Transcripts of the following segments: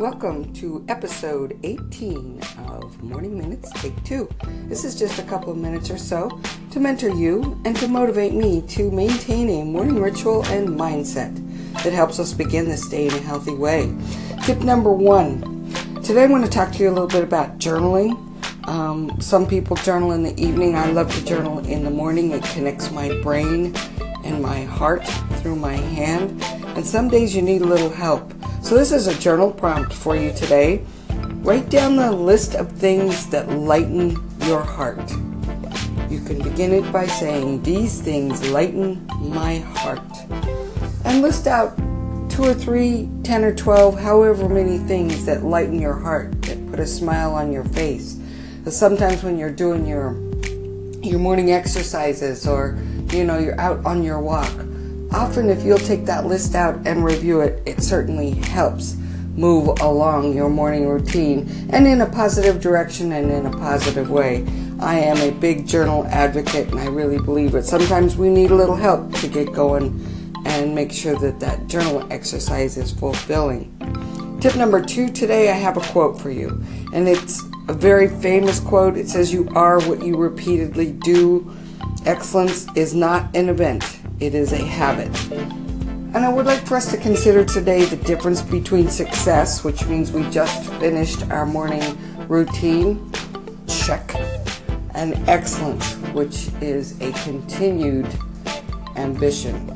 Welcome to episode 18 of Morning Minutes Take Two. This is just a couple of minutes or so to mentor you and to motivate me to maintain a morning ritual and mindset that helps us begin this day in a healthy way. Tip number one today I'm going to talk to you a little bit about journaling. Um, some people journal in the evening. I love to journal in the morning. It connects my brain and my heart through my hand. And some days you need a little help. So, this is a journal prompt for you today. Write down the list of things that lighten your heart. You can begin it by saying, These things lighten my heart. And list out two or three, ten or twelve, however many things that lighten your heart, that put a smile on your face. Because sometimes when you're doing your your morning exercises or you know you're out on your walk, Often, if you'll take that list out and review it, it certainly helps move along your morning routine and in a positive direction and in a positive way. I am a big journal advocate and I really believe it. Sometimes we need a little help to get going and make sure that that journal exercise is fulfilling. Tip number two today, I have a quote for you, and it's a very famous quote. It says, You are what you repeatedly do. Excellence is not an event, it is a habit. And I would like for us to consider today the difference between success, which means we just finished our morning routine, check, and excellence, which is a continued ambition.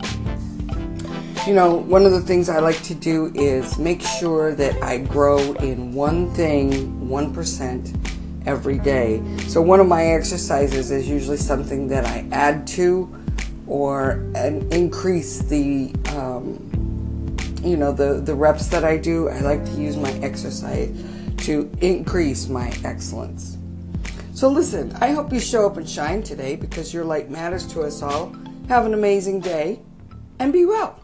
You know, one of the things I like to do is make sure that I grow in one thing 1% every day. So, one of my exercises is usually something that I add to or increase the um, you know the the reps that I do. I like to use my exercise to increase my excellence. So listen, I hope you show up and shine today because your light matters to us all. Have an amazing day and be well.